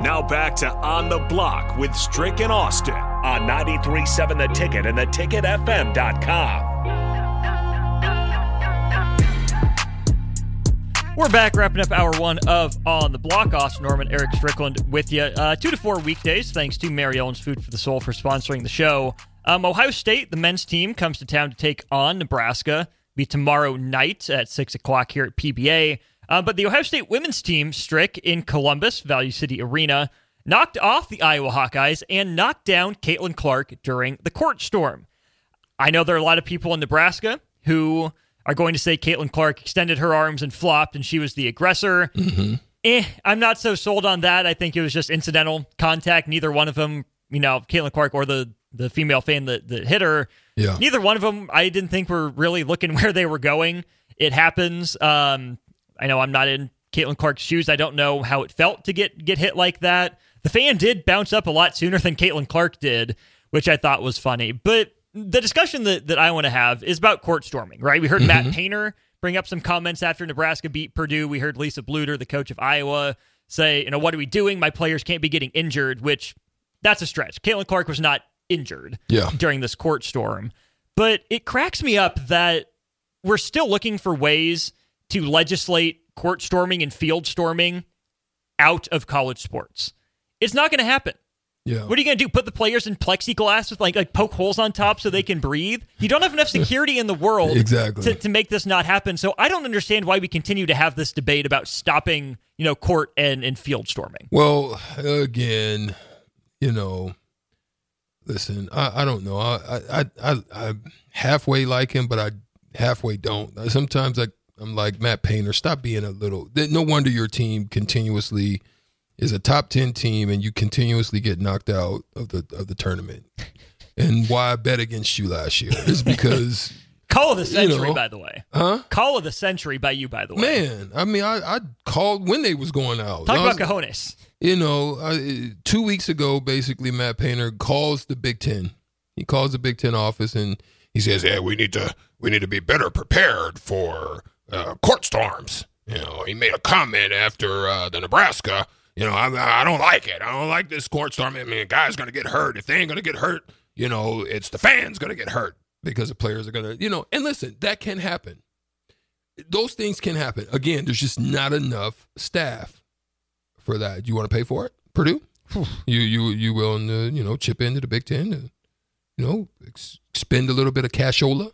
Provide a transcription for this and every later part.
Now back to On the Block with Strick and Austin on 93.7 The Ticket and theticketfm.com. We're back wrapping up hour one of On the Block. Austin Norman, Eric Strickland with you. Uh, two to four weekdays. Thanks to Mary Ellen's Food for the Soul for sponsoring the show. Um, Ohio State, the men's team, comes to town to take on Nebraska. Be tomorrow night at 6 o'clock here at PBA. Uh, but the Ohio State women's team, Strick, in Columbus, Value City Arena, knocked off the Iowa Hawkeyes and knocked down Caitlin Clark during the court storm. I know there are a lot of people in Nebraska who are going to say Caitlin Clark extended her arms and flopped and she was the aggressor. Mm-hmm. Eh, I'm not so sold on that. I think it was just incidental contact. Neither one of them, you know, Caitlin Clark or the the female fan that, that hit her, Yeah. neither one of them I didn't think were really looking where they were going. It happens. Um, I know I'm not in Caitlin Clark's shoes. I don't know how it felt to get get hit like that. The fan did bounce up a lot sooner than Caitlin Clark did, which I thought was funny. But the discussion that, that I want to have is about court storming, right? We heard mm-hmm. Matt Painter bring up some comments after Nebraska beat Purdue. We heard Lisa Bluder, the coach of Iowa, say, you know, what are we doing? My players can't be getting injured, which that's a stretch. Caitlin Clark was not injured Yeah. during this court storm. But it cracks me up that we're still looking for ways to legislate court storming and field storming out of college sports. It's not going to happen. Yeah. What are you going to do? Put the players in plexiglass with like like poke holes on top so they can breathe? You don't have enough security in the world Exactly. to, to make this not happen. So I don't understand why we continue to have this debate about stopping, you know, court and, and field storming. Well, again, you know, listen, I, I don't know. I, I I I halfway like him, but I halfway don't. Sometimes I I'm like Matt Painter. Stop being a little. No wonder your team continuously is a top ten team, and you continuously get knocked out of the of the tournament. And why I bet against you last year is because, Call of the century, know. by the way. huh? Call of the century by you, by the way. Man, I mean, I, I called when they was going out. Talk I was- about cojones. you know, uh, two weeks ago, basically, Matt Painter calls the Big Ten. He calls the Big Ten office and he says, "Yeah, we need to we need to be better prepared for uh, court storms." You know, he made a comment after uh, the Nebraska. You know, I, I don't like it. I don't like this court storm. I mean, a guy's going to get hurt. If they ain't going to get hurt, you know, it's the fans going to get hurt because the players are going to, you know. And listen, that can happen. Those things can happen. Again, there's just not enough staff for that. Do you want to pay for it, Purdue? you you you willing to you know chip into the Big Ten? To, you know, ex- spend a little bit of cashola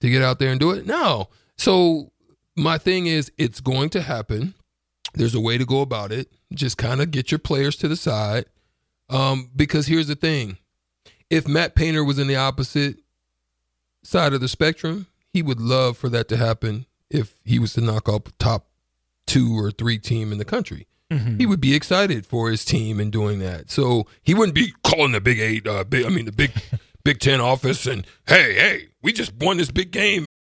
to get out there and do it? No. So my thing is, it's going to happen. There's a way to go about it. Just kind of get your players to the side. Um, because here's the thing: if Matt Painter was in the opposite side of the spectrum, he would love for that to happen. If he was to knock off top two or three team in the country, he would be excited for his team in doing that. So he wouldn't be calling the Big Eight, uh, big, I mean the Big Big Ten office, and hey, hey, we just won this big game.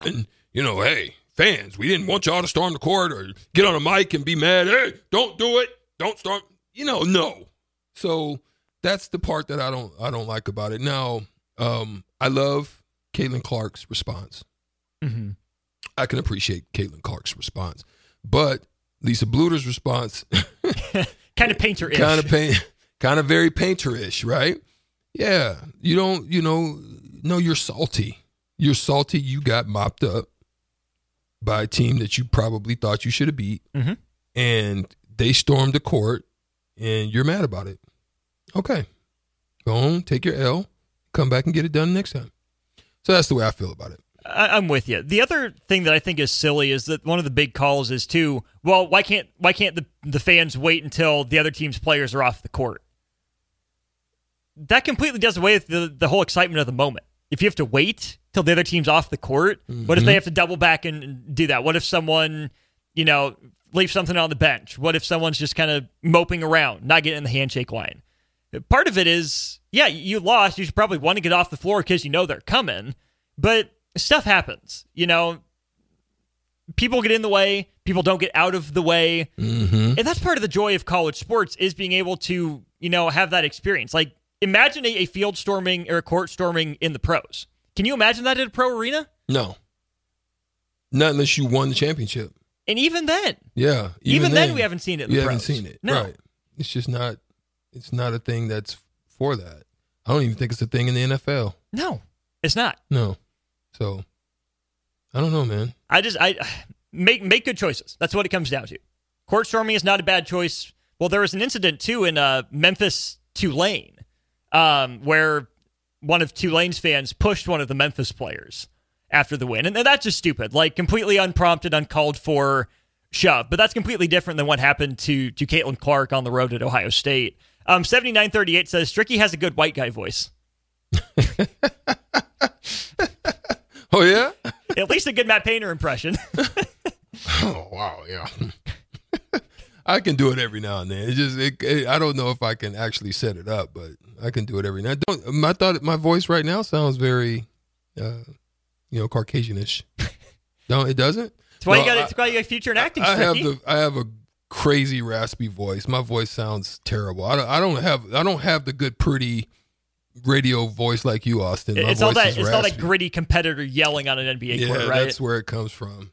And, you know, hey, fans, we didn't want y'all to storm the court or get on a mic and be mad. Hey, don't do it. Don't storm. You know, no. So that's the part that I don't I don't like about it. Now, um, I love Caitlin Clark's response. Mm-hmm. I can appreciate Caitlin Clark's response, but Lisa Bluder's response kind of painterish, kind of paint, kind of very painter-ish, right? Yeah, you don't, you know, no, you're salty. You're salty. You got mopped up by a team that you probably thought you should have beat, Mhm. and they stormed the court, and you're mad about it. Okay, go on, take your L, come back and get it done next time. So that's the way I feel about it. I, I'm with you. The other thing that I think is silly is that one of the big calls is too. Well, why can't why can't the the fans wait until the other team's players are off the court? That completely does away with the the whole excitement of the moment. If you have to wait till the other team's off the court, what if they have to double back and- and do that? What if someone, you know, leaves something on the bench? What if someone's just kind of moping around, not getting in the handshake line? Part of it is, yeah, you lost. You should probably want to get off the floor because you know they're coming. But stuff happens. You know, people get in the way. People don't get out of the way. Mm-hmm. And that's part of the joy of college sports is being able to, you know, have that experience. Like imagine a, a field storming or a court storming in the pros. Can you imagine that at a pro arena? No, not unless you won the championship. And even then, Yeah, even, then, we haven't seen it. In you haven't seen it, No. right? It's just not. It's not a thing that's for that. I don't even think it's a thing in the NFL. No, it's not. No, so I don't know, man. I just I make make good choices. That's what it comes down to. Court storming is not a bad choice. Well, there was an incident too in uh, Memphis Tulane, um, where one of Tulane's fans pushed one of the Memphis players after the win, and, that's just stupid. Like completely unprompted, uncalled for shove. But that's completely different than what happened to to Caitlin Clark on the road at Ohio State. Um, seventy nine thirty eight says Stricky has a good white guy voice. Oh yeah. At least a good Matt Painter impression. oh wow, yeah. I can do it every now and then. It just, it, it- I don't know if I can actually set it up, but I can do it every now. Don't. I thought my voice right now sounds very, uh, you know, Caucasianish. no, it doesn't. That's why you got I- that's why you got future in acting. I have the I have a crazy raspy voice. My voice sounds terrible. I don't, I don't have I don't have the good pretty radio voice like you, Austin. My it's all that it's all that gritty competitor yelling on an NBA Yeah, court, right? that's where it comes from.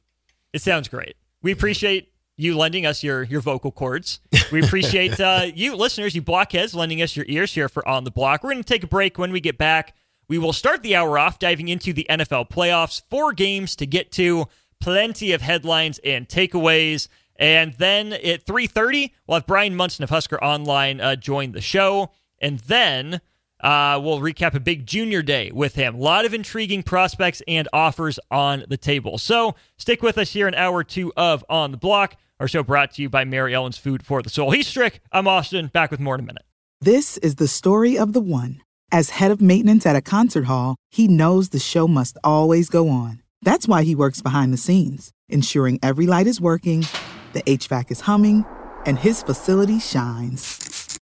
It sounds great. We appreciate you lending us your your vocal cords. We appreciate uh, you listeners, you blockheads, lending us your ears here for On the Block. We're going to take a break. When we get back, we will start the hour off diving into the NFL playoffs. Four games to get to, plenty of headlines and takeaways. And then at 3.30, we'll have Brian Munson of Husker Online uh, join the show. And then uh, we'll recap a big junior day with him. A lot of intriguing prospects and offers on the table. So stick with us here in hour two of On the Block. Our show brought to you by Mary Ellen's Food for the Soul. He's Strick. I'm Austin. Back with more in a minute. This is the story of the one. As head of maintenance at a concert hall, he knows the show must always go on. That's why he works behind the scenes, ensuring every light is working, the HVAC is humming, and his facility shines.